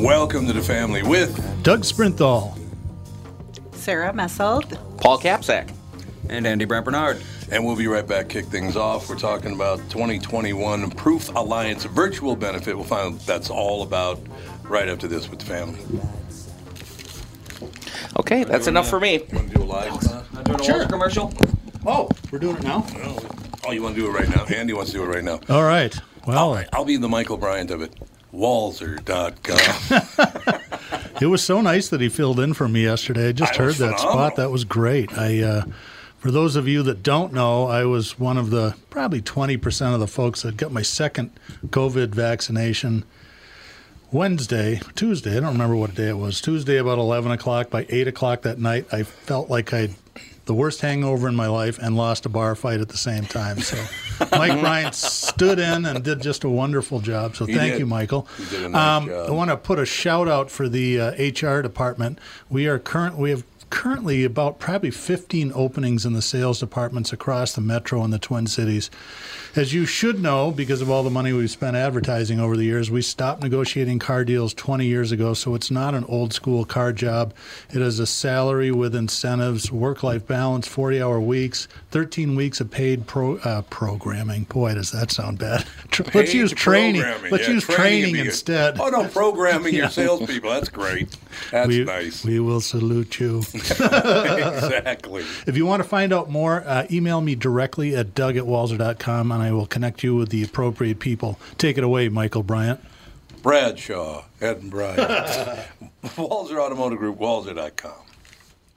Welcome to the family with Doug Sprinthal. Sarah Messelt. Paul Capsack. And Andy Brant Barnard. And we'll be right back, kick things off. We're talking about 2021 Proof Alliance virtual benefit. We'll find out what that's all about right after this with the family. Okay, that's enough for me. Want to do a live? Uh, doing a sure. commercial. Oh, we're doing it now? No. Oh, you want to do it right now? Andy wants to do it right now. All right. Well, All right. I'll be the Michael Bryant of it. Walser.com. it was so nice that he filled in for me yesterday. I just I heard that spot. That was great. I, uh, for those of you that don't know, I was one of the probably 20% of the folks that got my second COVID vaccination Wednesday, Tuesday. I don't remember what day it was. Tuesday, about 11 o'clock. By 8 o'clock that night, I felt like I the worst hangover in my life and lost a bar fight at the same time. So Mike Bryant stood in and did just a wonderful job. So He thank did. you, Michael. A nice um. I want to put a shout out for the uh, HR department. We are current. We have currently about probably 15 openings in the sales departments across the metro and the Twin Cities. As you should know, because of all the money we've spent advertising over the years, we stopped negotiating car deals 20 years ago, so it's not an old school car job. It is a salary with incentives, work life balance, 40 hour weeks, 13 weeks of paid pro, uh, programming. Boy, does that sound bad. Let's use training. Let's Yeah, use training training, would be good. instead. Oh, no, programming your salespeople. That's great. That's we, nice. we will salute you. exactly. If you want to find out more, uh, email me directly at doug at walser.com and I will connect you with the appropriate people. Take it away, Michael Bryant. Bradshaw, Ed and Bryant. Walser Automotive Group, Walser.com.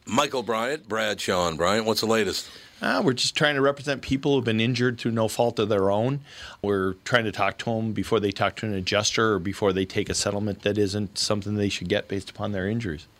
Michael Bryant, Bradshaw and Bryant, what's the latest? Uh, we're just trying to represent people who've been injured through no fault of their own. We're trying to talk to them before they talk to an adjuster or before they take a settlement that isn't something they should get based upon their injuries.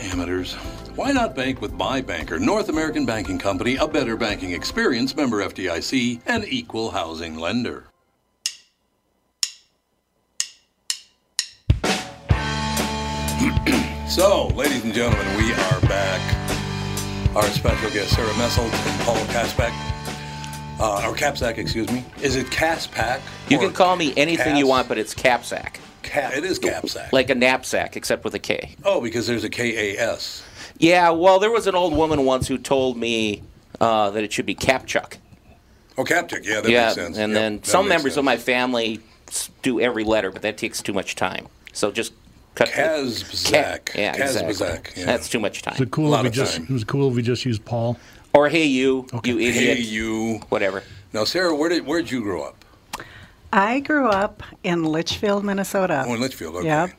Amateurs. Why not bank with my banker, North American Banking Company, a better banking experience, member FDIC, and equal housing lender. so, ladies and gentlemen, we are back. Our special guests, Sarah Messelt and Paul Kaspak. Uh, or Capsack, excuse me. Is it Caspack? You can call me anything you want, but it's Capsack. Ca- it is Capsack. Like a knapsack, except with a K. oh, because there's a K A S. Yeah, well, there was an old woman once who told me uh, that it should be Capchuck. Oh, Captic. Yeah, that yeah, makes sense. and Yep, then some members sense. of my family do every letter, but that takes too much time. So just cut. the- Kazbazak. Ca- yeah, exactly. Yeah. That's too much Is time. it cool Lot if we of just time. it was cool if we just used Paul? Or hey, you, you idiot, Hey, you. whatever. Now, Sarah, where did where did you grow up? I grew up in Litchfield, Minnesota. Oh, in Litchfield. Okay. Yep.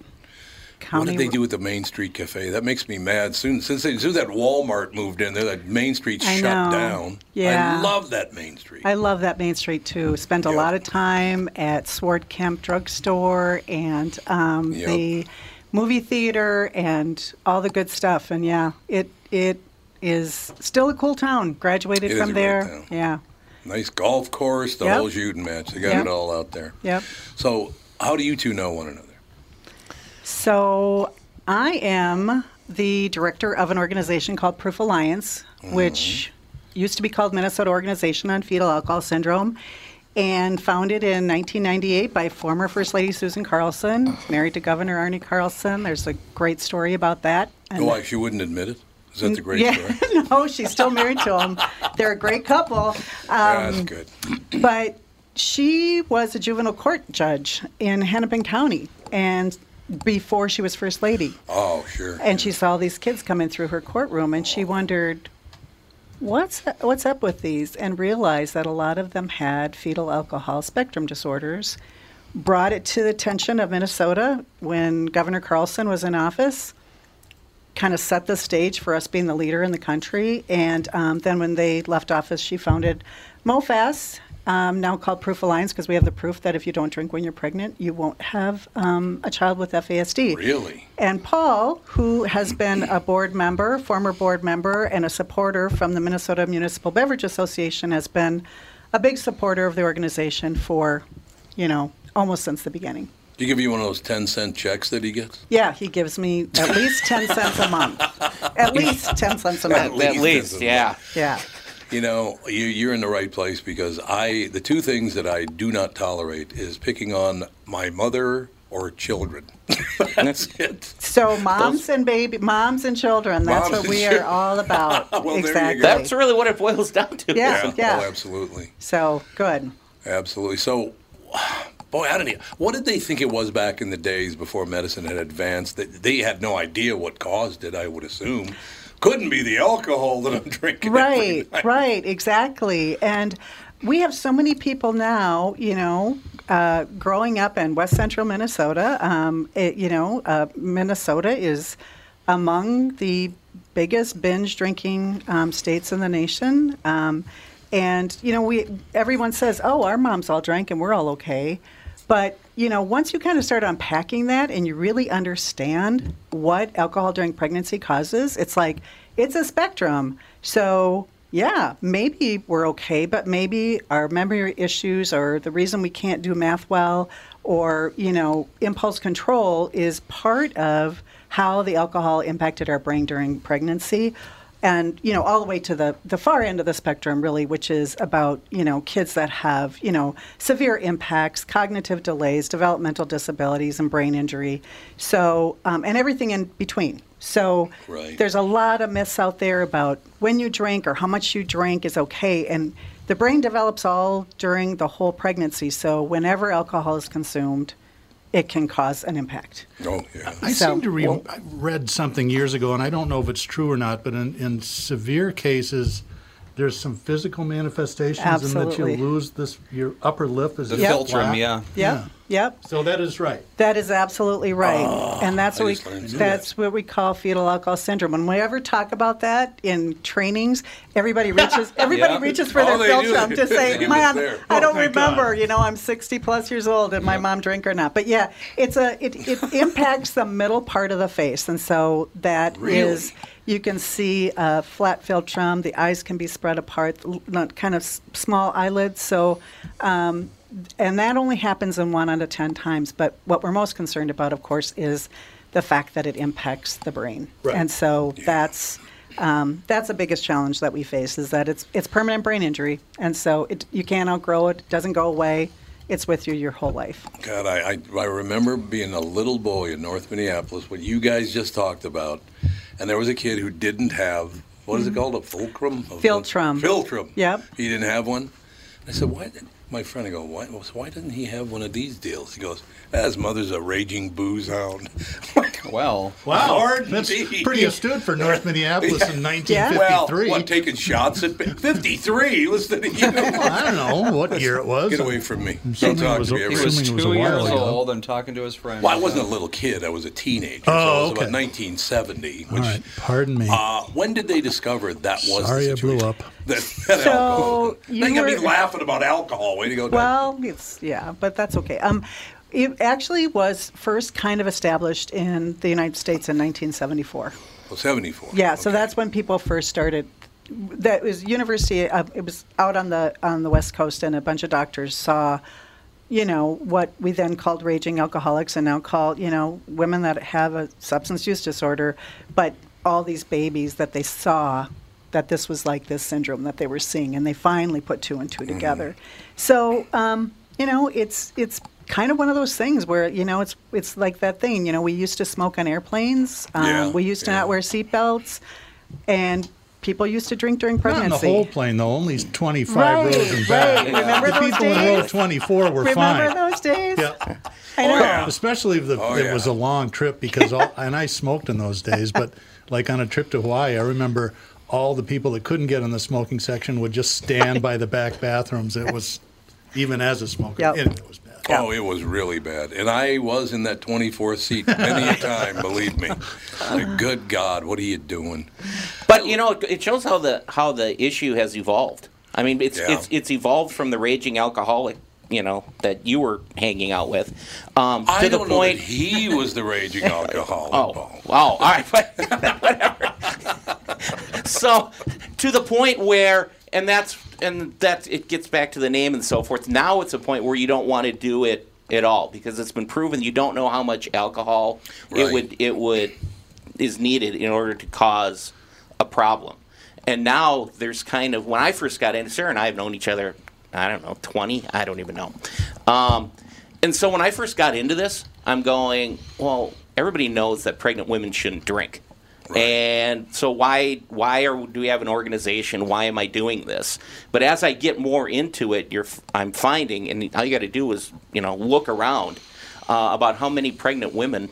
What did they do with the Main Street Cafe? That makes me mad. Soon, since they, since that Walmart moved in there, that Main Street I shut know. down. Yeah. I love that Main Street. I love that Main Street too. Spent a Yep. lot of time at Swart Kemp Drugstore and um, Yep. the movie theater and all the good stuff. And yeah, it it is still a cool town. Graduated It from there. Yeah. Nice golf course, the Yep. whole shooting match. They got Yep. it all out there. Yep. So, how do you two know one another? So I am the director of an organization called Proof Alliance, mm-hmm. which used to be called Minnesota Organization on Fetal Alcohol Syndrome, and founded in 1998 by former First Lady Susan Carlson, married to Governor Arne Carlson. There's a great story about that. And- Why she wouldn't admit it? Is that the great yeah, story? no, she's still married to him. They're a great couple. Yeah, Um, that's good. but she was a juvenile court judge in Hennepin County, and before she was first lady, Oh, sure. and she saw these kids coming through her courtroom, and she wondered, "What's what's up with these?" And realized that a lot of them had fetal alcohol spectrum disorders. Brought it to the attention of Minnesota when Governor Carlson was in office kind of set the stage for us being the leader in the country. And um, then when they left office, she founded MOFAS, um, now called Proof Alliance, because we have the proof that if you don't drink when you're pregnant, you won't have um, a child with FASD. Really? And Paul, who has been a board member, former board member, and a supporter from the Minnesota Municipal Beverage Association, has been a big supporter of the organization for, you know, almost since the beginning. Do you give you one of those 10 cent checks that he gets? Yeah, he gives me at least 10 cents a month. At least 10 cents a month. At least least, this yeah. Yeah. You know, you, you're in the right place because I, the two things that I do not tolerate is picking on my mother or children. That's it. So moms and baby, moms and children. That's what we children. are all about. Well, there you go. exactly. That's really what it boils down to. Yeah. Oh, absolutely. So good. Absolutely. So, boy, I don't know. What did they think it was back in the days before medicine had advanced? That they had no idea what caused it. I would assume couldn't be the alcohol that I'm drinking. Right. Right. Exactly. And we have so many people now. You know, uh, growing up in West Central Minnesota. Um, it, you know, uh, Minnesota is among the biggest binge drinking um, states in the nation. Um, and you know, we everyone says, "Oh, our moms all drank and we're all okay." But you know, once you kind of start unpacking that and you really understand what alcohol during pregnancy causes, it's like it's a spectrum. So yeah, maybe we're okay, but maybe our memory issues or the reason we can't do math well or, you know, impulse control is part of how the alcohol impacted our brain during pregnancy. And, you know, all the way to the, the far end of the spectrum, really, which is about, you know, kids that have, you know, severe impacts, cognitive delays, developmental disabilities, and brain injury. So, um, and everything in between. So Right. there's a lot of myths out there about when you drink or how much you drink is okay. And the brain develops all during the whole pregnancy. So whenever alcohol is consumed, it can cause an impact. Oh, yeah. I So- seem to re- I read something years ago, and I don't know if it's true or not, but in, in severe cases, there's some physical manifestations and that you lose this your upper lip is The just philtrum, flat. yeah. Yep. Yep. So that is right. That is absolutely right, ah, and that's I what we learned that. that's what we call fetal alcohol syndrome. When we ever talk about that in trainings, everybody reaches everybody Yeah. reaches for Oh, their they do. philtrum to say, It's "Man, there. I don't Oh, remember. God. You know, I'm 60 plus years old, and my mom drank or not." But yeah, it's a it, it impacts the middle part of the face, and so that is Really? You can see a flat philtrum. The eyes can be spread apart, not kind of s- small eyelids. So. Um, and that only happens in one out of 10 times. But what we're most concerned about, of course, is the fact that it impacts the brain. Right. And so that's. Um, that's the biggest challenge that we face is that it's it's permanent brain injury, and so it, you can't outgrow it. It doesn't go away. It's with you your whole life. God, I, I, I remember being a little boy in North Minneapolis, what you guys just talked about, and there was a kid who didn't have, what is it mm. called, a fulcrum? A Philtrum. Philtrum. Yep. He didn't have one. I said, why? Did, my friend, I go, why, why doesn't he have one of these deals? He goes, "Ah, his mother's a raging booze hound. Well, Wow, Lord that's indeed. pretty astute for North Minneapolis in Yeah. well, 1953. what, taking shots at 53? Listen to you. I don't know what year it was. Get away from me. Don't talk was to me he was Assuming it was two a years ago. old and talking to his friend. Well, I wasn't a little kid. I was a teenager. so Oh, it was okay. about 1970. Which, All right, pardon me. uh, when did they discover that was Sorry the I blew up. That So, alcohol. you Now you got me were- laughing about alcohol. Way to go. Well, it's yeah, but that's okay. Um, it actually was first kind of established in the United States in 1974. Well, 74. Yeah, so that's when people first started. That was university. Uh, it was out on the on the west coast, and a bunch of doctors saw, you know, what we then called raging alcoholics, and now call you know women that have a substance use disorder, but all these babies that they saw that this was like this syndrome that they were seeing, and they finally put two and 2 Mm-hmm. together. So um, you know, it's it's kind of one of those things where you know it's it's like that thing. You know, we used to smoke on airplanes. Um, Yeah, we used to yeah. not wear seatbelts, and people used to drink during Not in pregnancy. the whole plane though, only 25 Right, rows in back. right. Remember the those people in row 24 were Remember fine. those days? Yeah. I know. yeah. Especially if the, Oh, it was a long trip because all, and I smoked in those days, but like on a trip to Hawaii, I remember all the people that couldn't get in the smoking section would just stand by the back bathrooms. It was even as a smoker, Yep. it, it was bad. Oh, it was really bad. And I was in that 24th seat many a time, believe me. Like, good God, what are you doing? But you know, it, it shows how the how the issue has evolved. I mean, it's Yeah. it's it's evolved from the raging alcoholic, you know, that you were hanging out with, um, I to the don't point. know that he was the raging alcoholic. Oh, Paul. oh, all right, whatever. so, to the point where, and that's and that it gets back to the name and so forth. Now it's a point where you don't want to do it at all because it's been proven you don't know how much alcohol Right. it would it would is needed in order to cause a problem. And now there's kind of when I first got into Sarah and I have known each other, I don't know, 20, I don't even know. Um, and so when I first got into this, I'm going, well, everybody knows that pregnant women shouldn't drink. And so why why are, do we have an organization? Why am I doing this? But as I get more into it, you're f- I'm finding, and all you got to do is you know look around uh, about how many pregnant women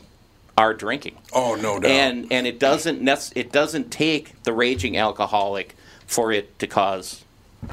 are drinking. Oh, no doubt. And and it doesn't nec- it doesn't take the raging alcoholic for it to cause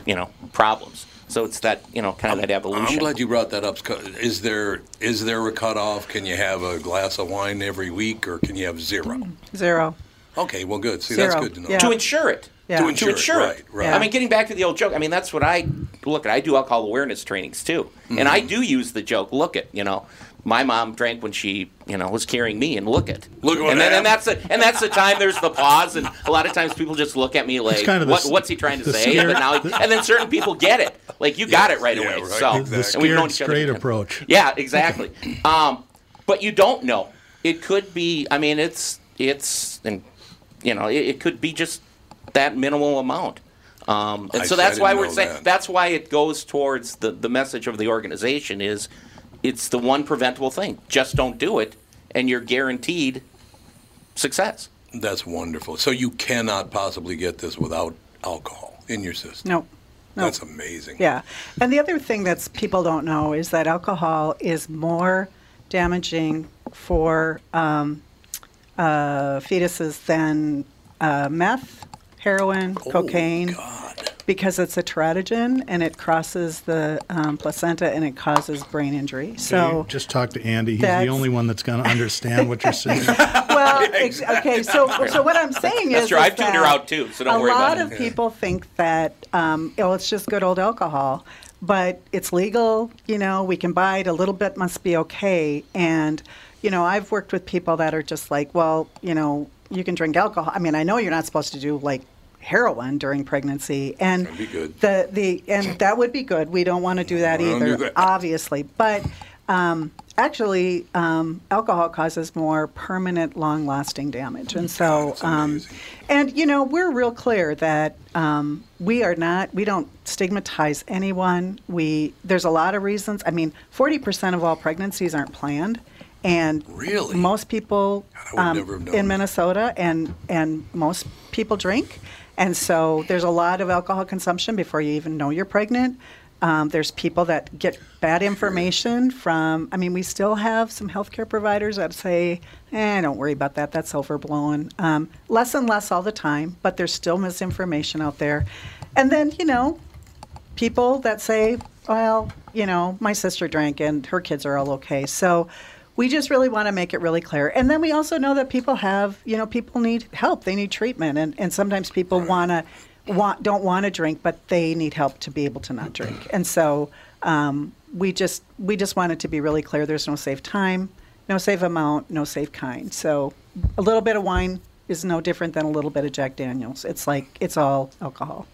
you know problems. So it's that you know kind of that evolution. I'm glad you brought that up. Is there is there a cutoff? Can you have a glass of wine every week, or can you have zero? Zero. Okay, well, good. See, that's good to know. Yeah. to insure it. Yeah. To To insure it, it. right, right. Yeah. I mean, getting back to the old joke. I mean, that's what I look at. I do alcohol awareness trainings too, and I do use the joke. Look at you know, my mom drank when she you know was carrying me, and look at Look at what and then and that's the and that's the time there's the pause, and a lot of times people just look at me like, kind of what, s- what's he trying to say? scared- and, then now, and then certain people get it, like you got it right yeah, away. right, so exactly. The and we've known scared each other straight for 10 approach. yeah, exactly. um, but you don't know. It could be. I mean, it's it's and you know, it, it could be just that minimal amount. Um, and I so that's why we're saying that. that's why it goes towards the the message of the organization is it's the one preventable thing. Just don't do it, and you're guaranteed success. That's wonderful. So you cannot possibly get this without alcohol in your system. No. No. That's amazing. Yeah. And the other thing that people don't know is that alcohol is more damaging for um, uh, fetuses than uh, meth, heroin, Oh, cocaine. God. because it's a teratogen and it crosses the um, placenta and it causes brain injury. So, just talk to Andy. He's the only one that's going to understand what you're saying. well, ex- okay. So, so what I'm saying is, true. is I've tuned her that out too, so don't a worry about lot it. of people think that um, oh, it's just good old alcohol, but it's legal. You know, we can buy it. A little bit must be okay. And you know, I've worked with people that are just like, well, you know, you can drink alcohol. I mean, I know you're not supposed to do like heroin during pregnancy, and That'd be good. the the and that would be good. We don't want to do that We either, do that. obviously. But um, actually, um, alcohol causes more permanent, long-lasting damage, and so um, and you know we're real clear that um, we are not. We don't stigmatize anyone. We there's a lot of reasons. I mean, forty percent of all pregnancies aren't planned. And Really? most people God, um, never have known in. Minnesota and and most people drink, and so there's a lot of alcohol consumption before you even know you're pregnant. Um, there's people that get bad information from. I mean, we still have some healthcare providers that say, "Eh, don't worry about that. That's overblown." Um, less and less all the time, but there's still misinformation out there. And then you know, people that say, well, you know, my sister drank and her kids are all okay. So we just really want to make it really clear. And then we also know that people have, you know, people need help. They need treatment. And, and sometimes people want to, want, don't want to drink, but they need help to be able to not drink. And so um, we just, we just want it to be really clear. There's no safe time, no safe amount, no safe kind. So a little bit of wine is no different than a little bit of Jack Daniels. It's like, it's all alcohol.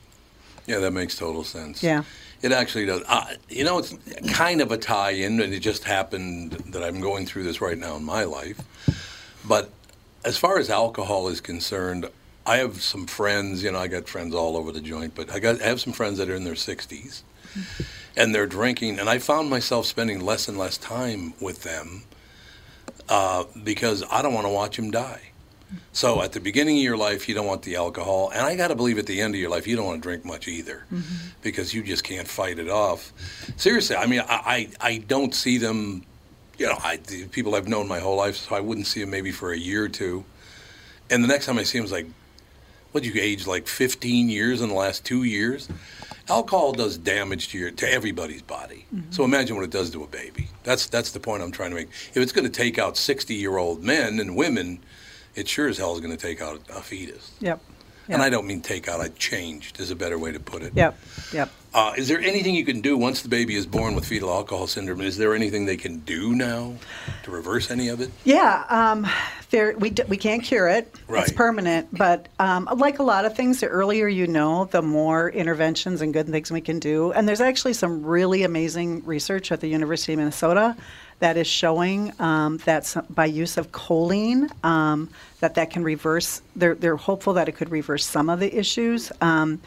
Yeah, that makes total sense. Yeah. It actually does. Uh, you know, it's kind of a tie in, and it just happened that I'm going through this right now in my life. But as far as alcohol is concerned, I have some friends, you know, I got friends all over the joint, but I, got, I have some friends that are in their 60s and they're drinking, and I found myself spending less and less time with them uh, because I don't want to watch them die. So at the beginning of your life, you don't want the alcohol, and I got to believe at the end of your life, you don't want to drink much either, mm-hmm. because you just can't fight it off. Seriously, I mean, I I, I don't see them. You know, I, the people I've known my whole life, so I wouldn't see them maybe for a year or two, and the next time I see them is like, what you age like 15 years in the last two years? Alcohol does damage to your to everybody's body. Mm-hmm. So imagine what it does to a baby. That's that's the point I'm trying to make. If it's going to take out 60 year old men and women, it sure as hell is going to take out a fetus. Yep. And I don't mean take out, I changed is a better way to put it. Yep. Yep. Uh, is there anything you can do once the baby is born with fetal alcohol syndrome? Is there anything they can do now to reverse any of it? Yeah, um, there we d- we can't cure it. Right. It's permanent, but um, like a lot of things, the earlier you know, the more interventions and good things we can do. And there's actually some really amazing research at the University of Minnesota that is showing um, that by use of choline, um, that that can reverse. They're they're hopeful that it could reverse some of the issues. Um,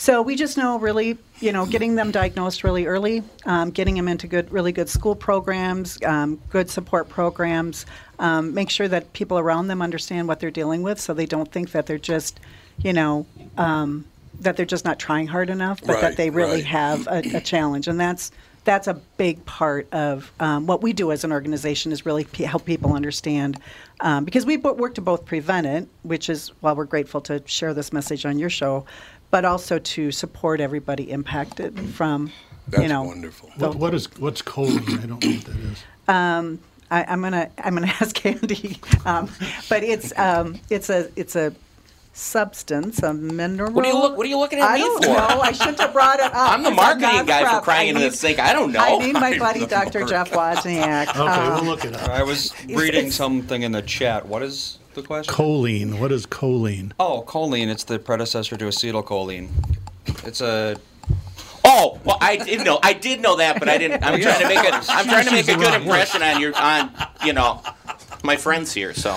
so we just know really, you know, getting them diagnosed really early, um, getting them into good, really good school programs, um, good support programs, um, make sure that people around them understand what they're dealing with, so they don't think that they're just, you know, um, that they're just not trying hard enough, but Right, that they really right. have a, a challenge, and that's that's a big part of um, what we do as an organization is really p- help people understand um, because we bo- work to both prevent it, which is why we're grateful to share this message on your show, but also to support everybody impacted from, That's you know, wonderful. What, what is what's choline? I don't know what that is. I, I'm gonna I'm gonna ask Andy, um, but it's um, it's a it's a substance, a mineral. What are you look- what are you looking at I me don't for? know. I shouldn't have brought it up. I'm the marketing not guy for crying I into the sink. I don't know. I need my buddy the Dr. Jeff Wozniak. Okay, Um, we'll look it up. I was reading something in the chat. What is the question? Choline. What is choline? oh, choline. It's the predecessor to acetylcholine. It's a Oh, well, I didn't know. I did know that, but I didn't. I'm trying to make a. I'm trying to make a good impression on your, on you know, my friends here. So,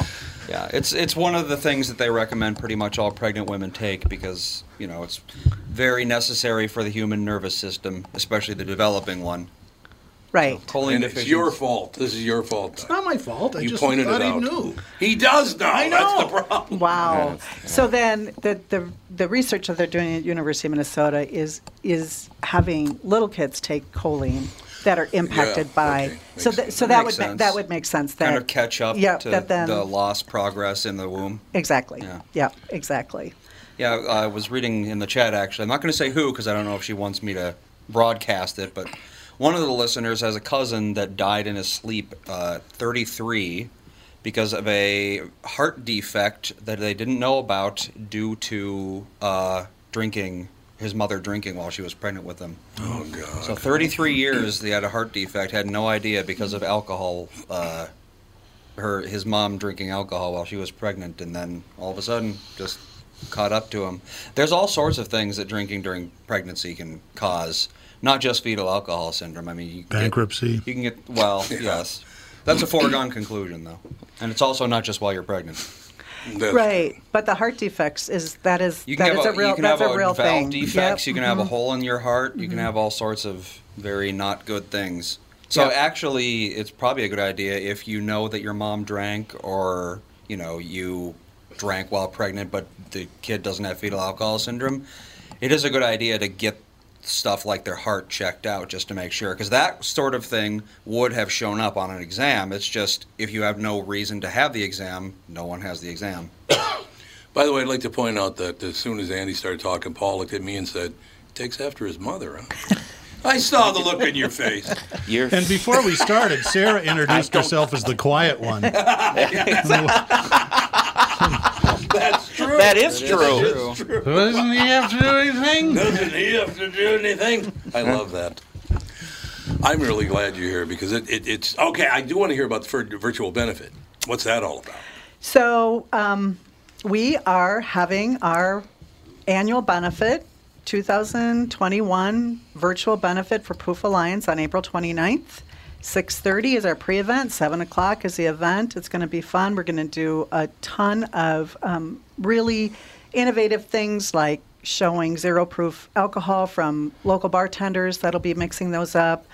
yeah. It's it's one of the things that they recommend pretty much all pregnant women take because you know it's very necessary for the human nervous system, especially the developing one. right. Choline And it's deficiency. your fault. This is your fault. It's not my fault. I you just pointed thought it he out. knew. He does know. I That's know. the problem. Wow. So then the, the the research that they're doing at University of Minnesota is is having little kids take choline that are impacted Yeah, by. okay. So sense. so That that would ma- that would make sense. That kind of catch up Yeah. to that then the lost progress in the womb. exactly. Yeah. Yeah. Exactly. Yeah, I was reading in the chat actually. I'm not going to say who because I don't know if she wants me to broadcast it, but one of the listeners has a cousin that died in his sleep, uh, 33, because of a heart defect that they didn't know about due to uh, drinking, his mother drinking while she was pregnant with him. Oh God. So 33 years they had a heart defect, had no idea because of alcohol. Uh, her his mom drinking alcohol while she was pregnant, and then all of a sudden just caught up to him. There's all sorts of things that drinking during pregnancy can cause, not just fetal alcohol syndrome. I mean, you can get- Bankruptcy. you can get well, yes. That's a foregone conclusion, though, and it's also not just while you're pregnant. That's- Right, but the heart defects is that is that is a, a real you can that's have a real thing. defects. Yep, You can have a mhm. hole in your heart. You can have all sorts of very not good things. So Yeah. actually, it's probably a good idea if you know that your mom drank, or you know you drank while pregnant, but the kid doesn't have fetal alcohol syndrome. It is a good idea to get stuff like their heart checked out just to make sure, because that sort of thing would have shown up on an exam. It's just if you have no reason to have the exam, no one has the exam. By the way, I'd like to point out that as soon as Andy started talking, Paul looked at me and said, "Takes after his mother." Huh? I saw the look in your face. You're And before we started, Sarah introduced herself as the quiet one. That's true. that is true. Doesn't he have to do anything? Doesn't he have to do anything? I love that. I'm really glad you're here because it, it, it's okay. I do want to hear about the virtual benefit. What's that all about? So um, we are having our annual benefit, 2021 virtual benefit for Proof Alliance on April 29th. 6.30 is our pre-event 7 o'clock is the event. It's going to be fun. We're going to do a ton of um, really innovative things like showing zero proof alcohol from local bartenders. That'll be mixing those up.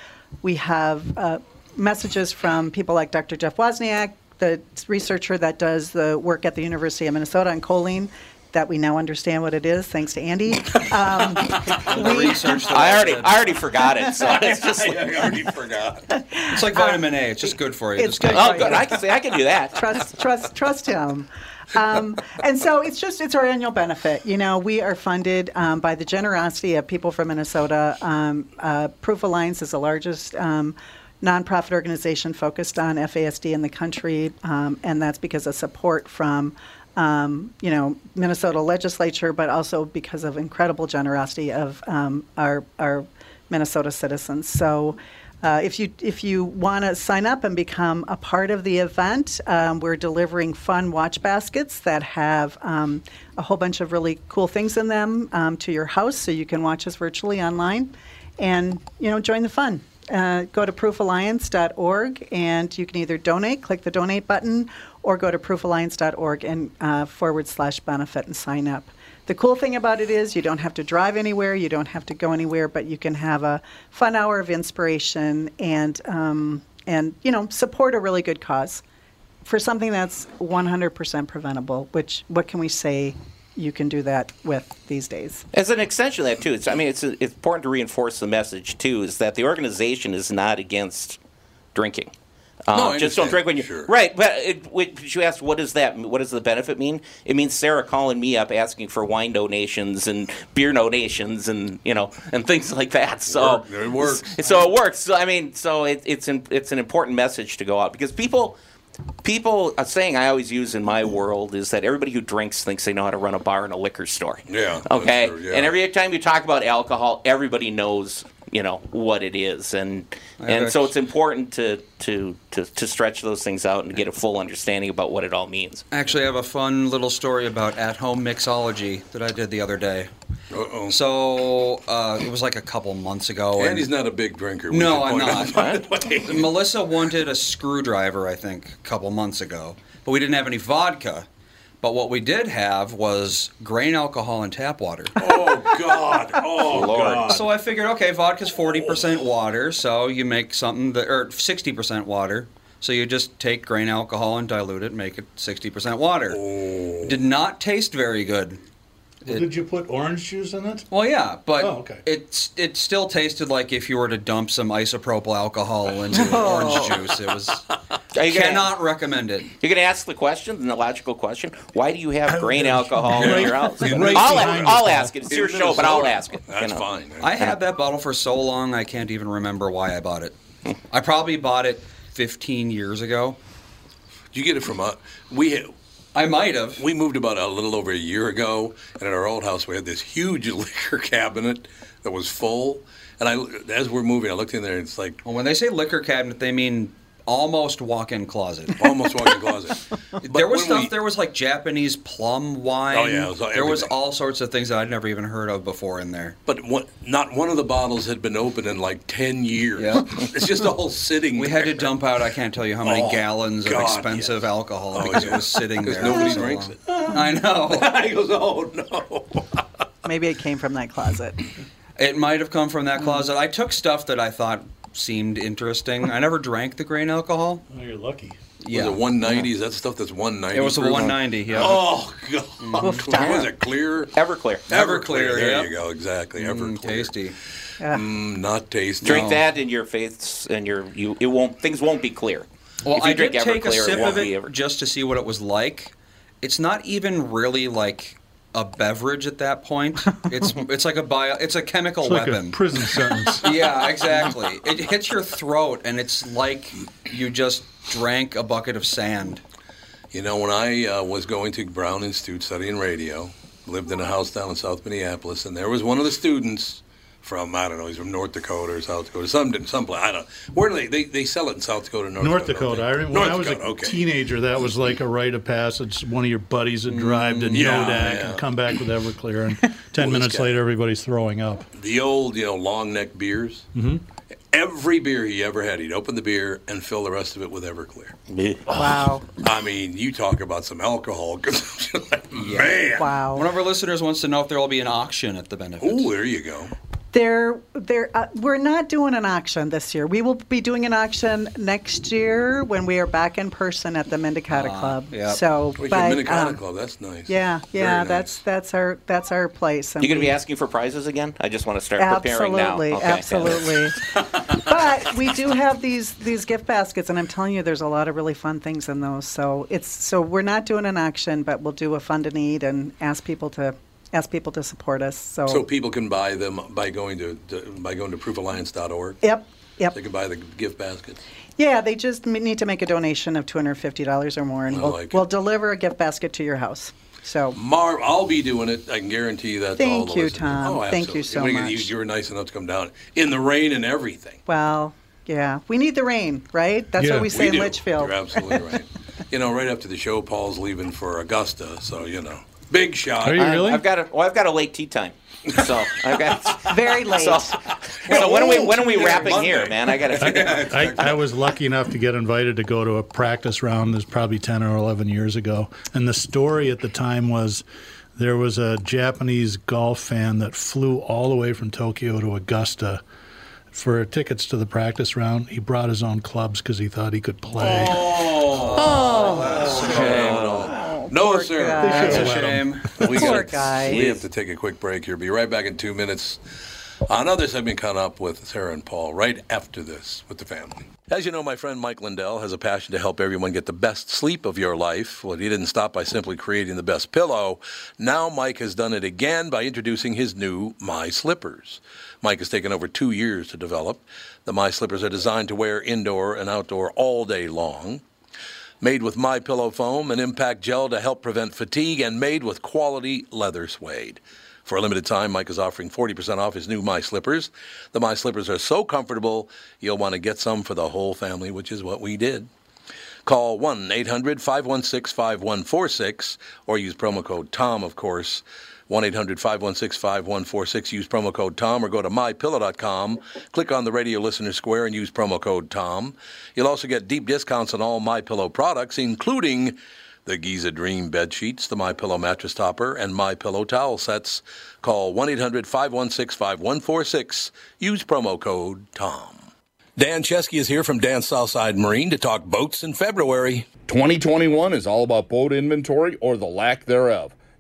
We have uh, messages from people like dr jeff wozniak the researcher that does the work at the university of minnesota on choline that we now understand what it is thanks to andy um, The research that I already, did- I already forgot it. So it's just like, I already forgot. It's like vitamin A. It's just good for you. it's Just take good it. oh, good. I can say I can do that. trust trust trust him um, and so it's just it's our annual benefit you know we are funded um, by the generosity of people from minnesota um, uh, proof alliance is the largest um, nonprofit organization focused on fasd in the country um, and that's because of support from um, you know minnesota legislature but also because of incredible generosity of um, our our minnesota citizens so uh, if you if you want to sign up and become a part of the event, um, we're delivering fun watch baskets that have um, a whole bunch of really cool things in them um, to your house, so you can watch us virtually online, and you know join the fun. Uh, go to proofalliance.org and you can either donate, click the donate button, or go to proofalliance.org and uh, forward slash benefit and sign up. The cool thing about it is you don't have to drive anywhere, you don't have to go anywhere, but you can have a fun hour of inspiration and um, and you know support a really good cause for something that's 100% preventable. Which what can we say you can do that with these days? As an extension of that, too, it's, I mean, it's, it's important to reinforce the message, too, is that the organization is not against drinking. Uh, No, I just don't drink when you Sure. right. But it, you asked, what does that? What does the benefit mean? It means Sarah calling me up asking for wine donations and beer donations and you know and things like that. So Work- it works. So it works. So I mean, so it, it's an, it's an important message to go out because people people a saying I always use in my world is that everybody who drinks thinks they know how to run a bar and a liquor store. Yeah, Okay. true, yeah. And every time you talk about alcohol, everybody knows you know what it is, and and so it's important to, to to to stretch those things out and get a full understanding about what it all means. Actually, I have a fun little story about at-home mixology that I did the other day. Uh-oh. So uh, it was like a couple months ago. and- he's not a big drinker. we No, should I'm point out, not. the way. Melissa wanted a screwdriver, I think, a couple months ago, but we didn't have any vodka. But what we did have was grain alcohol and tap water. Oh God! Oh Lord. God! So I figured, okay, vodka's forty percent water, so you make something that, or sixty percent water. So you just take grain alcohol and dilute it, make it sixty percent water. Oh. Did not taste very good. It- Did you put orange juice in it? Well, yeah, but Oh, okay. it's it still tasted like if you were to dump some isopropyl alcohol into oh. orange juice. It was Are you gonna- cannot recommend it. You're going to ask the question, the logical question. Why do you have grain alcohol in your house? right I'll, I'll ask it. It's your show, but I'll ask it. you That's know. fine. I had that bottle for so long I can't even remember why I bought it. I probably bought it 15 years ago. Did you get it from a we? I might have. We moved about a little over a year ago, and at our old house we had this huge liquor cabinet that was full. And I, as we're moving, I looked in there, and it's like Well, when they say liquor cabinet, they mean almost walk-in closet. almost walk-in closet. But there was stuff. we- there was like Japanese plum wine. Oh, yeah, was there was all sorts of things that I'd never even heard of before in there. But one, not one of the bottles had been opened in like ten years. Yeah. it's just all sitting. We had to dump out. I can't tell you how many Oh, gallons God, of expensive yes. alcohol Oh, because yeah. it was sitting there. Nobody so drinks long. it. I know. he goes, "Oh no." Maybe it came from that closet. It might have come from that closet. I took stuff that I thought seemed interesting. I never drank the grain alcohol. Oh, you're lucky. Was it 190? Is that stuff that's 190? It was a 190. Yeah. Oh God! Was it clear? Everclear. Everclear. There yep. you go. Exactly. Mm, Everclear. tasty. Mm, not tasty. Drink No. that, and your faiths and your you it won't things won't be clear. Well, if you I drink did take a sip it of be it ever. just to see what it was like. It's not even really like a beverage at that point. It's it's like a bio. It's a chemical It's like weapon. a prison sentence. yeah, exactly. It hits your throat, and it's like you just drank a bucket of sand. You know, when I uh, was going to Brown Institute studying radio, lived in a house down in South Minneapolis, and there was one of the students from I don't know, he's from North Dakota or South Dakota, some didn't, some place. I don't. Where do they, they they sell it in South Dakota, North, North Dakota? North Dakota. I don't they? remember when North I was a okay. teenager, that was like a rite of passage. One of your buddies would drive to yeah, Nodak yeah. and come back with Everclear, and ten Well, minutes later, everybody's throwing up. The old, you know, long neck beers. Mm-hmm. Every beer he ever had, he'd open the beer and fill the rest of it with Everclear. Wow. I mean, you talk about some alcohol consumption. Like, Man. Wow. One of our listeners wants to know if there will be an auction at the benefit. Oh, there you go. There, there. Uh, we're not doing an auction this year. We will be doing an auction next year when we are back in person at the Minikahda Club. yep. So, Wait, but, your Minnetonka um, Club. That's nice. yeah, yeah, nice. that's that's our that's our place. and You going to be asking for prizes again? I just want to start preparing now. Absolutely, Okay. absolutely. but we do have these these gift baskets, and I'm telling you, there's a lot of really fun things in those. So it's so we're not doing an auction, but we'll do a fund to need and ask people to ask people to support us. So, So people can buy them by going to, to by going to proofalliance.org. yep, yep, They can buy the gift baskets. yeah. They just need to make a donation of two hundred fifty dollars or more, and I we'll like we'll deliver a gift basket to your house. So Marv, I'll be doing it. I can guarantee you that. to all Thank you, listeners. Tom. Oh, Thank you so When much. You, you were nice enough to come down in the rain and everything. well, yeah, we need the rain, right? That's Yeah. what we say in do. Litchfield. You're absolutely right. you know, right after the show, Paul's leaving for Augusta, so you know, big shot. Are you I- really? I've got a well, I've got a late tea time. So I've got Very late. so, so when are we when are we wrapping Monday. here, man? I got to I, I was lucky enough to get invited to go to a practice round. This probably ten or eleven years ago, and the story at the time was there was a Japanese golf fan that flew all the way from Tokyo to Augusta for tickets to the practice round. He brought his own clubs because he thought he could play. Oh. Oh. No, sir. guy. That's a Let 'em. shame. We Poor gotta- guy. We have to take a quick break here. Be right back in two minutes. On another been coming up with Sarah and Paul right after this with the family. As you know, my friend Mike Lindell has a passion to help everyone get the best sleep of your life. Well, he didn't stop by simply creating the best pillow. Now Mike has done it again by introducing his new My Slippers. Mike has taken over two years to develop. The My Slippers are designed to wear indoor and outdoor all day long made with my pillow foam and impact gel to help prevent fatigue and made with quality leather suede. For a limited time mike is offering 40% off his new my slippers. The my slippers are so comfortable you'll want to get some for the whole family which is what we did. Call 1-800-516-5146 or use promo code tom of course 1-800-516-5146 use promo code tom or go to mypillow.com click on the radio listener square and use promo code tom you'll also get deep discounts on all my pillow products including the Giza Dream bed sheets, the My Pillow mattress topper, and My Pillow towel sets. Call 1-800-516-5146. Use promo code TOM. Dan Chesky is here from Dan Southside Marine to talk boats in February. 2021 is all about boat inventory or the lack thereof.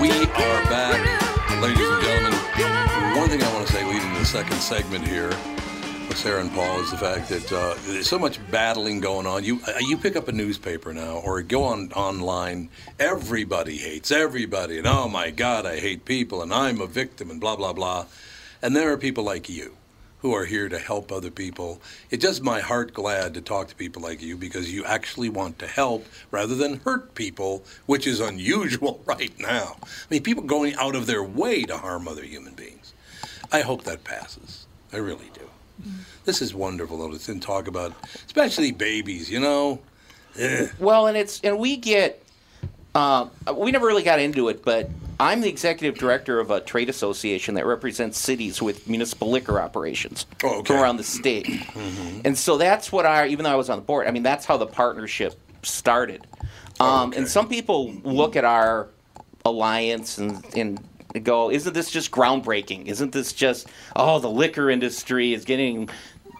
We are back, ladies and gentlemen. One thing I want to say leading to the second segment here with Sarah and Paul is the fact that uh, there's so much battling going on. You uh, you pick up a newspaper now or go on online. Everybody hates everybody, and oh my God, I hate people, and I'm a victim, and blah blah blah. And there are people like you who are here to help other people. It does my heart glad to talk to people like you because you actually want to help rather than hurt people, which is unusual right now. I mean, people going out of their way to harm other human beings. I hope that passes. I really do. Mm-hmm. This is wonderful though to talk about, especially babies. You know. Ugh. Well, and it's and we get. Uh, we never really got into it, but I'm the executive director of a trade association that represents cities with municipal liquor operations oh, okay. from around the state. Mm-hmm. And so that's what I, even though I was on the board, I mean, that's how the partnership started. Um, oh, okay. And some people look at our alliance and, and go, isn't this just groundbreaking? Isn't this just, oh, the liquor industry is getting,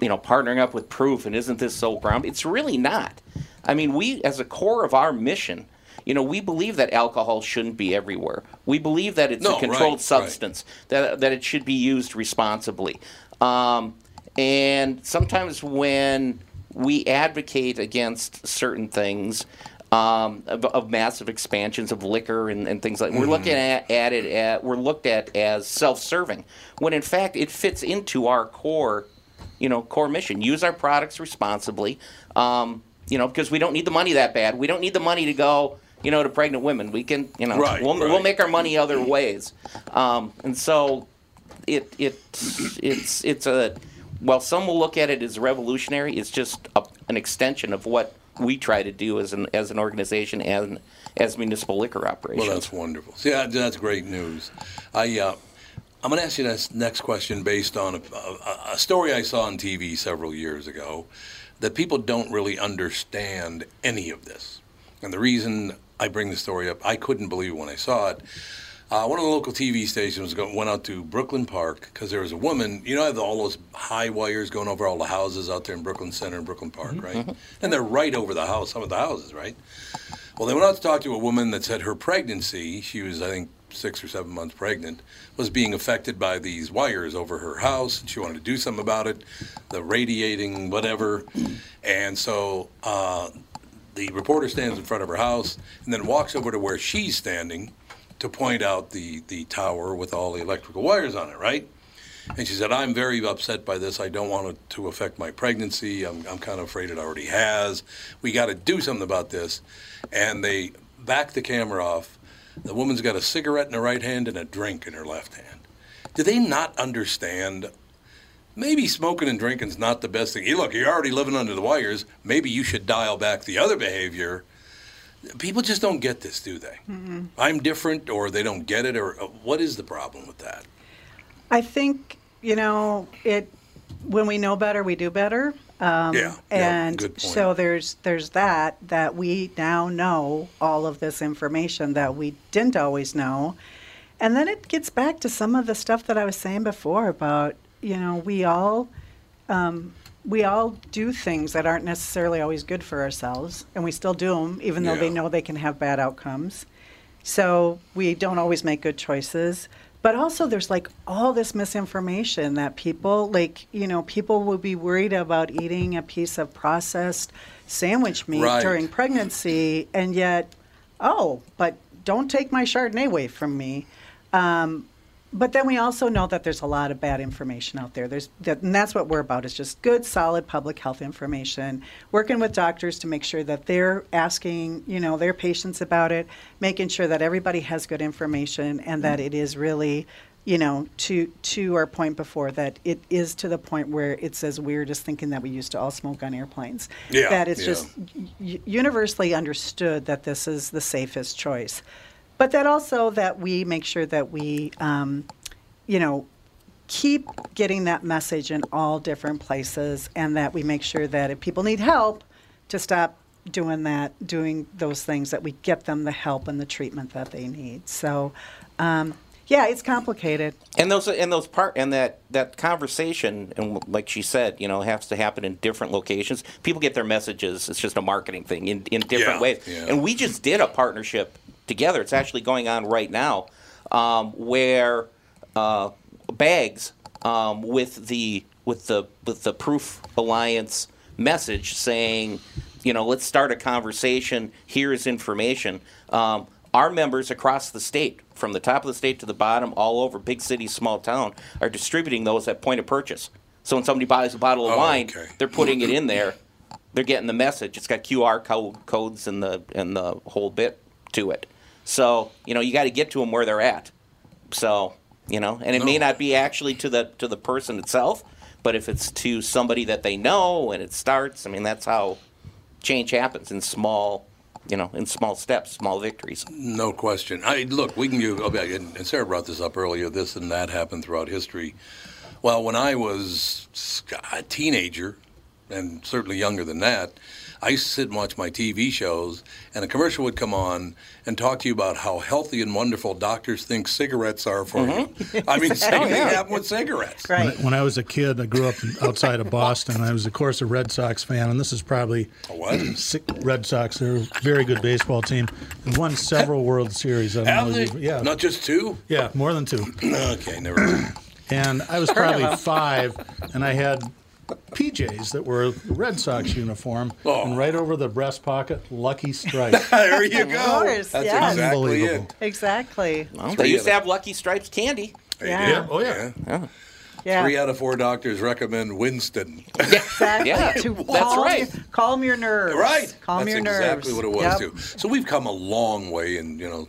you know, partnering up with Proof, and isn't this so ground? It's really not. I mean, we, as a core of our mission, you know, we believe that alcohol shouldn't be everywhere. We believe that it's no, a controlled right, substance, right. that that it should be used responsibly. Um, and sometimes when we advocate against certain things, um, of, of, massive expansions of liquor and, and things like mm-hmm. we're looking at, at it at we're looked at as self-serving when in fact it fits into our core you know core mission use our products responsibly um, you know because we don't need the money that bad we don't need the money to go you know, to pregnant women. We can, you know, right, we'll, right. we'll make our money other ways. Um, and so it, it, it's, it's a, well, some will look at it as revolutionary. It's just a, an extension of what we try to do as an, as an organization and as municipal liquor operations. Well, that's wonderful. See, that's great news. I, uh, I'm going to ask you this next question based on a, a, a story I saw on TV several years ago that people don't really understand any of this. And the reason I bring the story up. I couldn't believe it when I saw it. Uh, one of the local TV stations went out to Brooklyn Park because there was a woman. You know, I have all those high wires going over all the houses out there in Brooklyn Center and Brooklyn Park, mm-hmm. right? Mm-hmm. And they're right over the house, some of the houses, right? Well, they went out to talk to a woman that said her pregnancy, she was, I think, six or seven months pregnant, was being affected by these wires over her house. And she wanted to do something about it, the radiating, whatever. And so uh, the reporter stands in front of her house and then walks over to where she's standing to point out the, the tower with all the electrical wires on it, right? And she said, I'm very upset by this. I don't want it to affect my pregnancy. I'm, I'm kind of afraid it already has. We got to do something about this. And they back the camera off. The woman's got a cigarette in her right hand and a drink in her left hand. Do they not understand maybe smoking and drinking is not the best thing. Look, you're already living under the wires. Maybe you should dial back the other behavior. People just don't get this, do they? Mm-hmm. I'm different, or they don't get it, or uh, what is the problem with that? I think you know it. When we know better, we do better. Um, yeah, and yeah, so there's there's that that we now know all of this information that we didn't always know, and then it gets back to some of the stuff that I was saying before about you know, we all um, we all do things that aren't necessarily always good for ourselves, and we still do them, even though they know they can have bad outcomes. So we don't always make good choices. But also, there's like all this misinformation that people, like, you know, people will be worried about eating a piece of processed sandwich meat Right. during pregnancy, and yet, oh, but don't take my Chardonnay away from me. Um, but then we also know that there's a lot of bad information out there. There's that, and that's what we're about is just good, solid public health information. Working with doctors to make sure that they're asking, you know, their patients about it, making sure that everybody has good information and that it is really, you know, to to our point before that it is to the point where it's as weird as thinking that we used to all smoke on airplanes. Yeah, that it's yeah. just u- universally understood that this is the safest choice. But that also that we make sure that we, um, you know, keep getting that message in all different places, and that we make sure that if people need help, to stop doing that, doing those things, that we get them the help and the treatment that they need. So, um, yeah, it's complicated. And those and those part and that that conversation and like she said, you know, has to happen in different locations. People get their messages. It's just a marketing thing in in different Yeah, ways. yeah. And we just did a partnership together. It's actually going on right now, um, where uh, bags um, with the with the with the Proof Alliance message saying, you know, let's start a conversation. Here's information. Um, our members across the state, from the top of the state to the bottom, all over, big city, small town, are distributing those at point of purchase. So when somebody buys a bottle of Oh, wine, okay. they're putting it in there. They're getting the message. It's got QR code, codes and the and the whole bit to it. So you know you got to get to them where they're at. So you know, and it may not be actually to the to the person itself, but if it's to somebody that they know and it starts, I mean that's how change happens in small, you know, in small steps, small victories. No question. I look. We can use. okay, oh, And and Sarah brought this up earlier. This and that happened throughout history. Well, when I was a teenager, and certainly younger than that, I used to sit and watch my TV shows, and a commercial would come on and talk to you about how healthy and wonderful doctors think cigarettes are for you. Mm-hmm. I mean, same oh, thing happened with cigarettes. When I, when I was a kid, I grew up outside of Boston. I was, of course, a Red Sox fan, and this is probably A what? si- Red Sox. They're a very good baseball team and won several World Series. I don't know you've- yeah, Not just two. yeah, more than two. Okay, never mind. And I was probably five, and I had PJs that were Red Sox uniform, Oh. and right over the breast pocket, Lucky Strike. there you go. course, That's yes. exactly Unbelievable. it. Exactly. Well, they used to have Lucky Stripes candy. Oh, yeah. Yeah, oh, yeah. Yeah. Three out of four doctors recommend Winston. Exactly. Yeah, to that's calm right. Your, calm your nerves. Right. Calm That's your nerves. exactly what it was, Yep. too. So we've come a long way in, you know,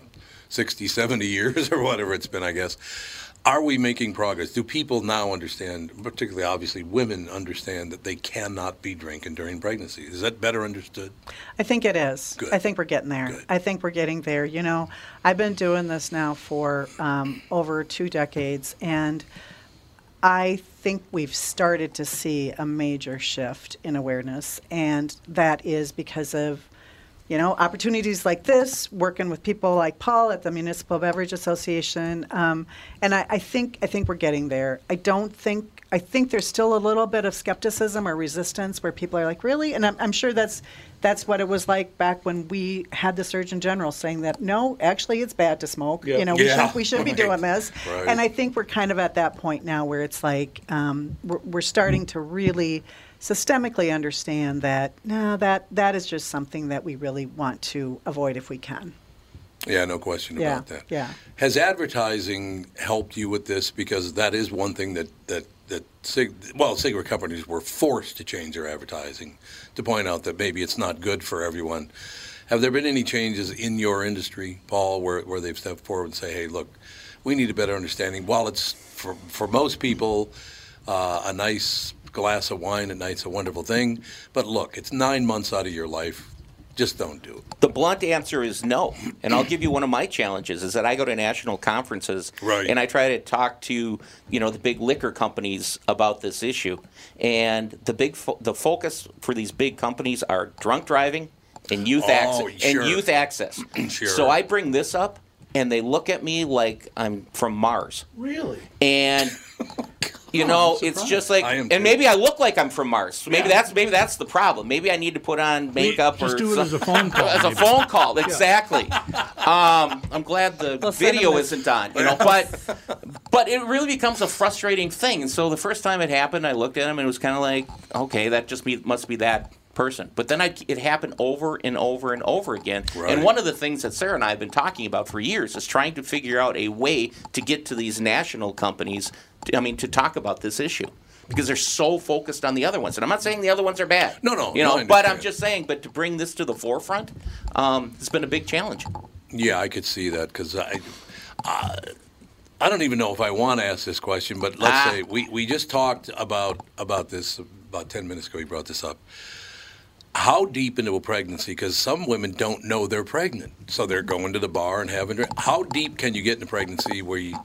60, 70 years or whatever it's been, I guess. Are we making progress? Do people now understand, particularly obviously women understand that they cannot be drinking during pregnancy? Is that better understood? I think it is. Good. I think we're getting there. Good. I think we're getting there. You know, I've been doing this now for um, over two decades, and I think we've started to see a major shift in awareness, and that is because of you know opportunities like this, working with people like Paul at the Municipal Beverage Association, um, and I, I think I think we're getting there. I don't think I think there's still a little bit of skepticism or resistance where people are like, really, and I'm, I'm sure that's that's what it was like back when we had the Surgeon General saying that no, actually, it's bad to smoke. You know, we Yeah, should we should be doing this, Right. and I think we're kind of at that point now where it's like um, we're, we're starting to really systemically understand that no, that that is just something that we really want to avoid if we can. Yeah, no question Yeah, about that. yeah. Has advertising helped you with this? Because that is one thing that that that cig- well, cigarette companies were forced to change their advertising to point out that maybe it's not good for everyone. Have there been any changes in your industry, Paul, where where they've stepped forward and say, "Hey, look, we need a better understanding." While it's for for most people uh, a nice glass of wine at night's a wonderful thing, but look, it's nine months out of your life. Just don't do it. The blunt answer is no. And I'll give you one of my challenges is that I go to national conferences Right. and I try to talk to, you know, the big liquor companies about this issue. And the big fo- the focus for these big companies are drunk driving and youth Oh, access sure. and youth access. Sure. So I bring this up and they look at me like I'm from Mars. Really? And you know, it's just like, and too. maybe I look like I'm from Mars. So maybe that's maybe that's the problem. Maybe I need to put on makeup Just or do it some- as a phone call. as a phone call. Exactly. Um, I'm glad the We'll video isn't on. You know, but but it really becomes a frustrating thing. And so the first time it happened, I looked at him and it was kind of like, okay, that just be, must be that person. But then I, it happened over and over and over again. Right. And one of the things that Sarah and I have been talking about for years is trying to figure out a way to get to these national companies. To, I mean, to talk about this issue. Because they're so focused on the other ones, and I'm not saying the other ones are bad. No, no, you no, know. I but I'm just saying. But to bring this to the forefront, um, it's been a big challenge. Yeah, I could see that because I, uh, I don't even know if I want to ask this question, but let's Ah. say we, we just talked about about this about ten minutes ago. You brought this up. How deep into a pregnancy? Because some women don't know they're pregnant, so they're going to the bar and having. drink. How deep can you get in a pregnancy where you?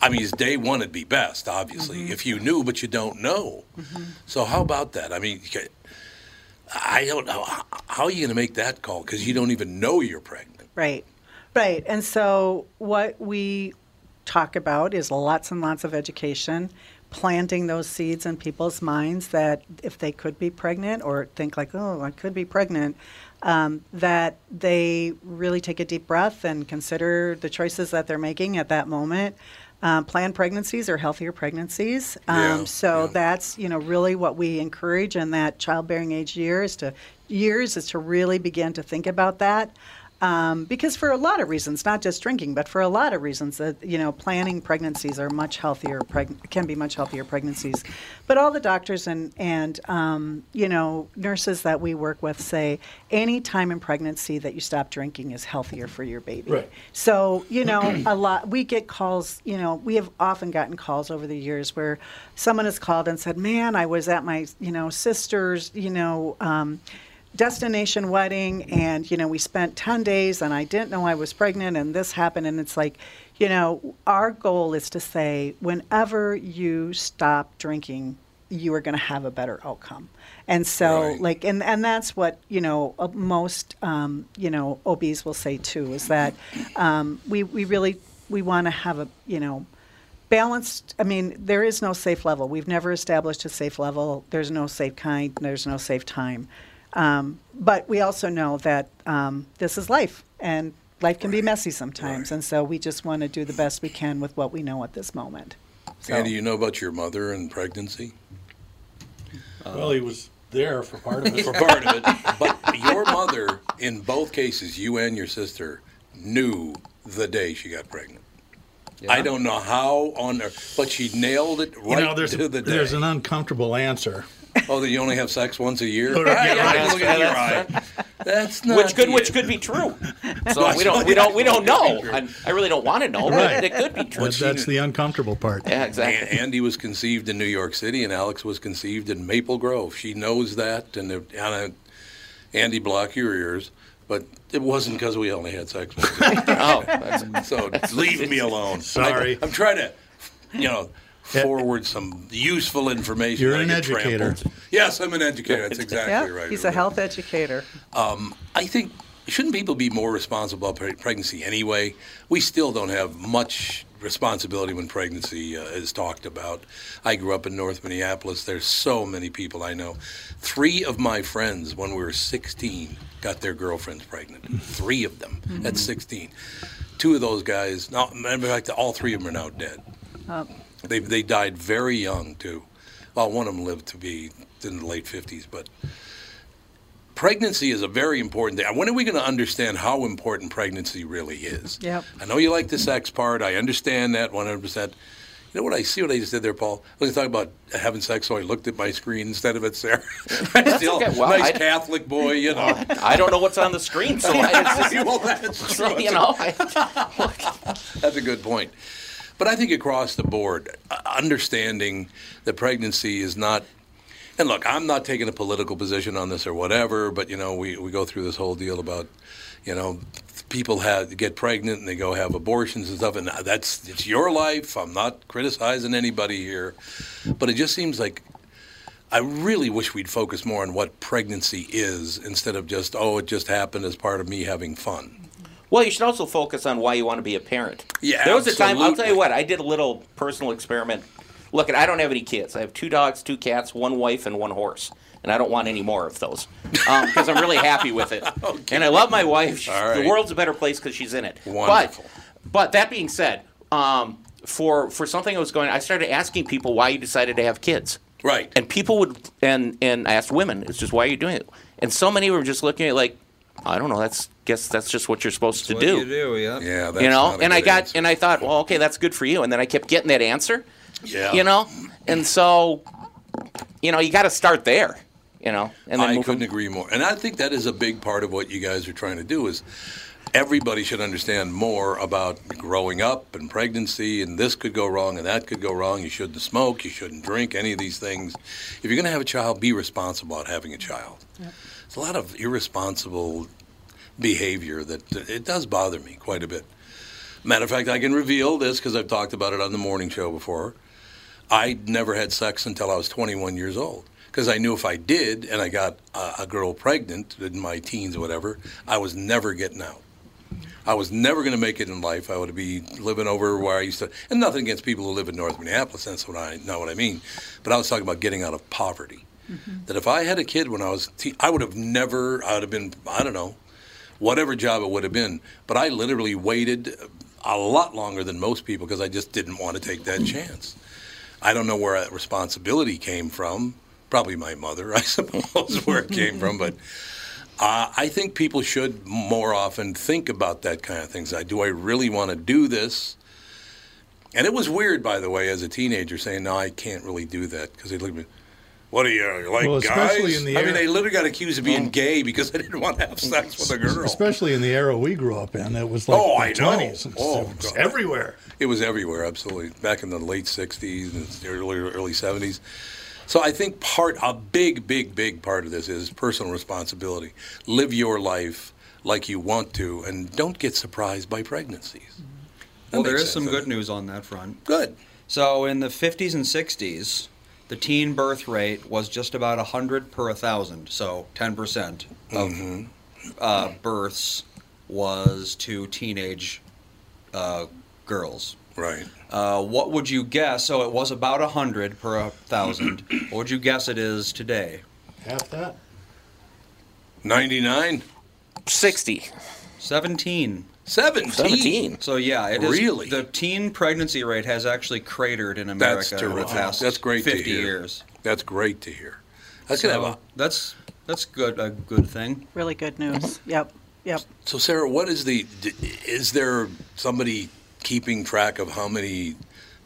I mean, it's day one would be best, obviously, mm-hmm. if you knew, but you don't know. Mm-hmm. So how about that? I mean, I don't know. How- How are you going to make that call? Because you don't even know you're pregnant. Right, right. And so what we talk about is lots and lots of education, planting those seeds in people's minds that if they could be pregnant or think like, oh, I could be pregnant, um, that they really take a deep breath and consider the choices that they're making at that moment. Um, planned pregnancies are healthier pregnancies. Um, Yeah, so yeah. that's you know really what we encourage in that childbearing age year is to years is to really begin to think about that. Um, because for a lot of reasons, not just drinking, but for a lot of reasons, that you know, planning pregnancies are much healthier. Preg- can be much healthier pregnancies. But all the doctors and and um, you know nurses that we work with say any time in pregnancy that you stop drinking is healthier for your baby. Right. So you know, a lot we get calls. You know, we have often gotten calls over the years where someone has called and said, "Man, I was at my you know sister's you know." Um, destination wedding and you know we spent 10 days and i didn't know i was pregnant and this happened and it's like you know our goal is to say whenever you stop drinking you are going to have a better outcome. And so Right. like and and that's what you know uh, most um, you know obs will say too is that um, we we really we want to have a you know balanced i mean there is no safe level. We've never established a safe level. There's no safe kind. There's no safe time um, but we also know that um, this is life and life can be messy sometimes and so we just want to do the best we can with what we know at this moment so, Andy, you know about your mother and pregnancy? Well, he was there for part of it. For part of it. But your mother, in both cases, you and your sister, knew the day she got pregnant. I don't know how on earth, but she nailed it right you know, there's, to a, the day. there's an uncomfortable answer. oh, that you only have sex once a year? Right, yeah, yeah, right. look at your eye. That's not which could the- which could be true. So we don't we don't we don't know. I, I really don't want to know, Right. but it could be true. That, that's the uncomfortable part. Yeah, A- exactly. Andy was conceived in New York City, and Alex was conceived in Maple Grove. She knows that, and it- and, uh, Andy, block your ears. But it wasn't because we only had sex. once a year. Oh, that's, so leave me alone. Sorry. I, am trying to, you know, forward some useful information. You're an educator. trampled. Yes, I'm an educator. That's exactly yeah right. he's a health educator Um, I think shouldn't people be more responsible about pregnancy anyway? We still don't have much responsibility when pregnancy uh, is talked about. I grew up in North Minneapolis. There's so many people I know. Three of my friends, when we were 16, got their girlfriends pregnant. Three of them at 16. Two of those guys, no, matter of fact, all three of them are now dead. They they died very young too. Well, one of them lived to be in the late 50s, but pregnancy is a very important thing. When are we going to understand how important pregnancy really is? Yep. I know you like the sex part. I understand that 100%. You know what I see what I just did there, Paul? I was talking about having sex, so I looked at my screen instead of at Sarah. Still, okay. Well, nice I- Catholic boy, you know. I don't know what's on the screen, so I, it's just, well, that's true. you know. I, That's a good point. But I think across the board, uh, understanding that pregnancy is not. And look, I'm not taking a political position on this or whatever, but you know, we, we go through this whole deal about, you know, people have get pregnant and they go have abortions and stuff, and that's it's your life. I'm not criticizing anybody here, but it just seems like I really wish we'd focus more on what pregnancy is instead of just oh, it just happened as part of me having fun. Well, you should also focus on why you want to be a parent. Yeah, there was a time. I'll tell you what. I did a little personal experiment. Look, I don't have any kids. I have two dogs, two cats, one wife, and one horse. And I don't want any more of those because I'm really happy with it. And I love my wife. She- right. The world's a better place because she's in it. Wonderful. But, but that being said, um, for for something I was going, I started asking people why you decided to have kids. Right. And people would, and and I asked women, it's just why are you doing it? And so many were just looking at like, I don't know. That's guess that's just what you're supposed to What do. you do, yeah. Yeah, that's you know, not a and I got, answer. and I thought, well, okay, that's good for you. And then I kept getting that answer. Yeah. You know, and so, you know, you got to start there. You know, and then I couldn't on. agree more. And I think that is a big part of what you guys are trying to do is everybody should understand more about growing up and pregnancy and this could go wrong and that could go wrong. You shouldn't smoke, you shouldn't drink, any of these things. If you're going to have a child, be responsible about having a child. There's a lot of irresponsible behavior that it does bother me quite a bit. Matter of fact, I can reveal this because I've talked about it on the morning show before. I never had sex until I was 21 years old because I knew if I did and I got a, a girl pregnant in my teens or whatever, I was never getting out. I was never going to make it in life. I would be living over where I used to, and nothing against people who live in North Minneapolis. That's what I not what I mean. But I was talking about getting out of poverty. Mm-hmm. That if I had a kid when I was, te- I would have never. I would have been. I don't know, whatever job it would have been. But I literally waited a lot longer than most people because I just didn't want to take that mm-hmm. chance. I don't know where that responsibility came from. Probably my mother, I suppose, where it came from. But uh, I think people should more often think about that kind of things. Like, do I really want to do this? And it was weird, by the way, as a teenager, saying, "No, I can't really do that," because they look at me. What are you, like Well, especially guys? in the I mean, they literally got accused of being gay because they didn't want to have sex with a girl. Especially in the era we grew up in, it was like Oh, the I know. 20s. and Oh, it everywhere. It was everywhere, absolutely. Back in the late '60s and early early '70s. So I think part, a big, big, big part of this is personal responsibility. Live your life like you want to, and don't get surprised by pregnancies. That Well, there makes is some good doesn't news on that front. Good. So in the 50s and 60s, the teen birth rate was just about 100 per 1,000. So 10% of Mm-hmm. uh, births was to teenage uh, girls. Right. Uh, what would you guess? So it was about 100 per 1,000. what would you guess it is today? Half that. 99? 60. 17. 17? 17. So yeah, it is. Really? The teen pregnancy rate has actually cratered in America That's over the terrific. past That's great 50 years. That's great to hear. That's So gonna have a, that's that's good a good thing. Really good news. Yep. Yep. So, Sarah, what is the? Is there somebody keeping track of how many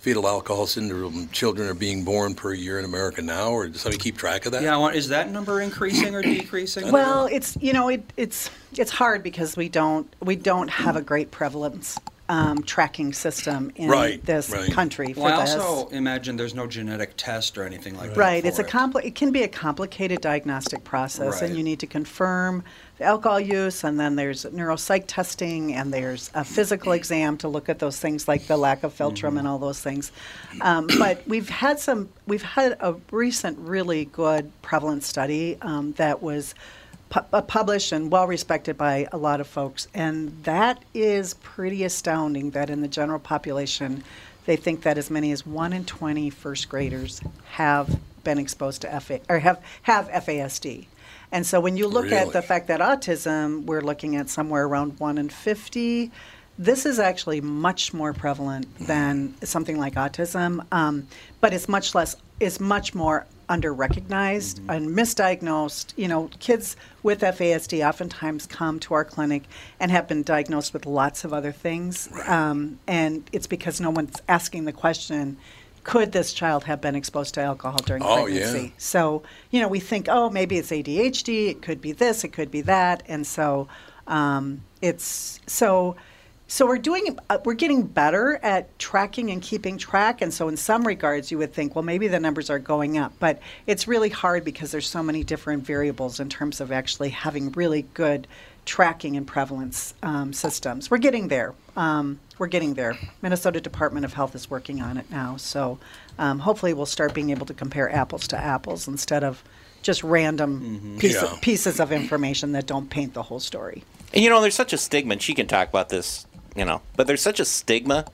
fetal alcohol syndrome children are being born per year in America now, or does somebody keep track of that? Yeah, want, is that number increasing or decreasing? Well, it's you know it, it's it's hard because we don't we don't have a great prevalence um, tracking system in Right, this right. country for well, I this. also imagine there's no genetic test or anything like that. Right, it's a it. compli- it can be a complicated diagnostic process, and you need to confirm the alcohol use, and then there's neuropsych testing, and there's a physical exam to look at those things like the lack of philtrum Mm-hmm. and all those things. Um, but we've had some, we've had a recent really good prevalence study um, that was pu- uh, published and well respected by a lot of folks, and that is pretty astounding. That in the general population, they think that as many as one in 20 first graders have been exposed to FA or have have FASD. And so when you look at the fact that autism, we're looking at somewhere around 1 in 50. This is actually much more prevalent than something like autism, um, but it's much less, it's much more under recognized and misdiagnosed. You know, kids with FASD oftentimes come to our clinic and have been diagnosed with lots of other things. Um, and it's because no one's asking the question could this child have been exposed to alcohol during Oh, yeah. pregnancy? So, you know, we think, oh, maybe it's ADHD, it could be this, it could be that. And so um, it's so. So we're doing, uh, we're getting better at tracking and keeping track, and so in some regards, you would think, well, maybe the numbers are going up, but it's really hard because there's so many different variables in terms of actually having really good tracking and prevalence um, systems. We're getting there. Um, we're getting there. Minnesota Department of Health is working on it now, so um, hopefully we'll start being able to compare apples to apples instead of just random piece Yeah. of, pieces of information that don't paint the whole story. And you know, there's such a stigma, and she can talk about this, you know, but there's such a stigma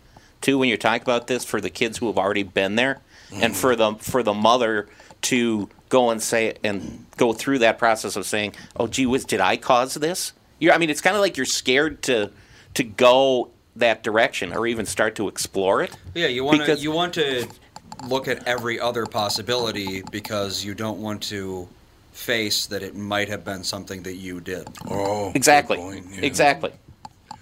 too when you're talking about this for the kids who have already been there, and for the for the mother to go and say and go through that process of saying, "Oh, gee whiz, did I cause this?" You're, I mean, it's kind of like you're scared to to go that direction or even start to explore it. Yeah, you want to you want to look at every other possibility because you don't want to face that it might have been something that you did. Oh, exactly, exactly.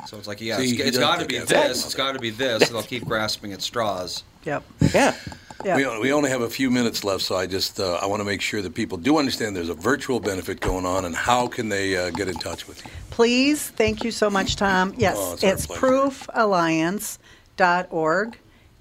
So it's like, yeah, See, it's, he it's does got to be this. It's got to be this. They'll keep grasping at straws. Yep. Yeah. Yeah. We, we only have a few minutes left, so I just uh, I want to make sure that people do understand there's a virtual benefit going on, and how can they uh, get in touch with you? Please, thank you so much, Tom. Yes, Oh, it's it's proofalliance.org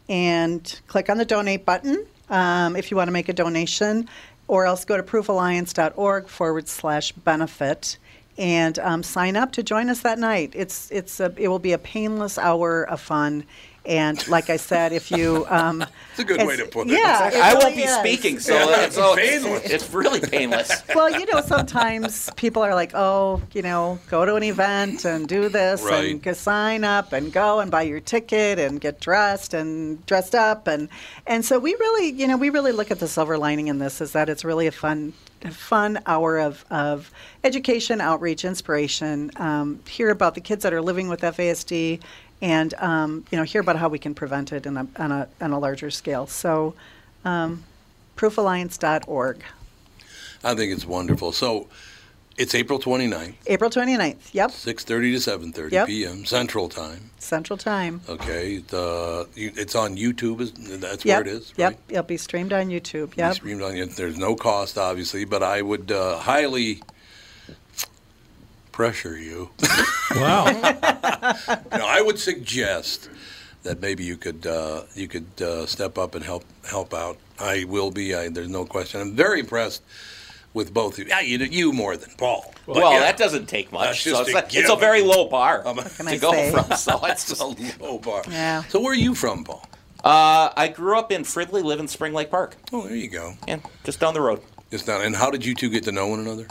and click on the donate button um, if you want to make a donation, or else go to proofalliance.org forward slash benefit and um, sign up to join us that night. It's it's a, it will be a painless hour of fun. And like I said, if you um, It's a good way to put it. Yeah, it I won't really be is. speaking, so, Yeah, that's so painless. it's, it's really painless. well, you know, sometimes people are like, oh, you know, go to an event and do this Right. and sign up and go and buy your ticket and get dressed and dressed up and and so we really, you know, we really look at the silver lining in this is that it's really a fun a fun hour of, of education, outreach, inspiration. Um, hear about the kids that are living with FASD, and um, you know, hear about how we can prevent it in a, on a on a larger scale. So, um, proofalliance.org. I think it's wonderful. So it's April 29th, April 29th. Yep. 6:30 to 7:30 Yep. p.m. Central Time. Central Time. Okay, the, it's on YouTube. is- That's yep. where it is. Yep. Right? It'll be streamed on YouTube. Be Yep. streamed on. There's no cost, obviously, but I would uh, highly pressure you. Wow. no, I would suggest that maybe you could uh, you could uh, step up and help help out. I will be. I, there's no question. I'm very impressed with both of you. Yeah, you, you more than Paul. But, well, yeah, that doesn't take much. So it's, a it's a very low bar can I to go say? from. So it's It's a low bar. Yeah. So where are you from, Paul? Uh, I grew up in Fridley, live in Spring Lake Park. Oh, there you go. Yeah, just down the road. Just down. And how did you two get to know one another?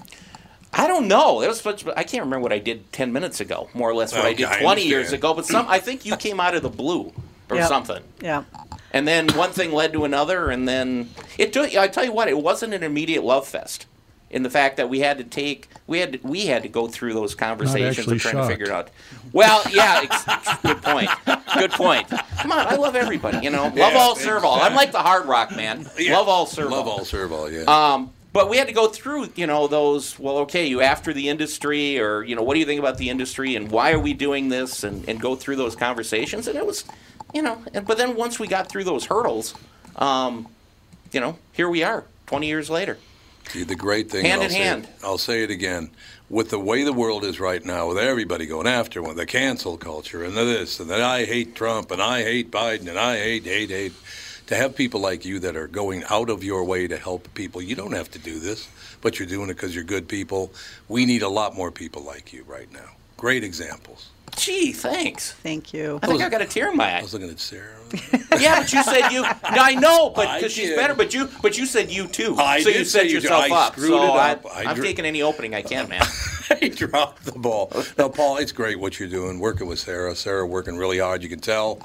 I don't know. It was such, I can't remember what I did ten minutes ago, more or less what I Okay, did I twenty years ago. But some, I think you came out of the blue or Yep. something. Yeah. And then one thing led to another, and then it took. I tell you what, it wasn't an immediate love fest. In the fact that we had to take, we had to, we had to go through those conversations actually of trying shocked. to figure it out. Well, yeah, ex- good point. Good point. Come on, I love everybody. You know, love Yeah, all, serve all. I'm like the hard rock man. Yeah. Love all, serve Love all. all, serve all. Yeah. Um, but we had to go through, you know, those. Well, okay, you after the industry, or you know, what do you think about the industry, and why are we doing this, and, and go through those conversations. And it was, you know, and, but then once we got through those hurdles, um, you know, here we are, 20 years later. See, the great thing, Hand I'll in say hand. It, I'll say it again, with the way the world is right now, with everybody going after one, the cancel culture, and the this, and that I hate Trump, and I hate Biden, and I hate, hate, hate. To have people like you that are going out of your way to help people, you don't have to do this, but you're doing it because you're good people. We need a lot more people like you right now. Great examples. Gee, thanks. Thank you. I think I got a tear in my eye. I was looking at Sarah. Yeah, but you said you. No, I know, but because she's better. But you, but you said you too. I so did you say set you yourself I up. screwed so it up. I, I I'm dr- taking any opening I can, man. he dropped the ball. No, Paul, it's great what you're doing, working with Sarah. Sarah working really hard, you can tell.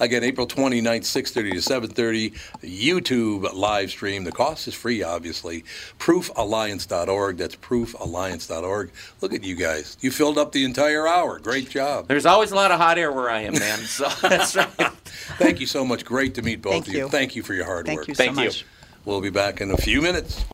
Again, April 29th, 6.30 to 7.30, YouTube live stream. The cost is free, obviously. Proofalliance.org. That's proofalliance.org. Look at you guys. You filled up the entire hour. Great job. There's always a lot of hot air where I am, man. So that's right. Thank you so much. Great to meet both Thank of you. you. Thank you for your hard Thank work. you so Thank you. much. We'll be back in a few minutes.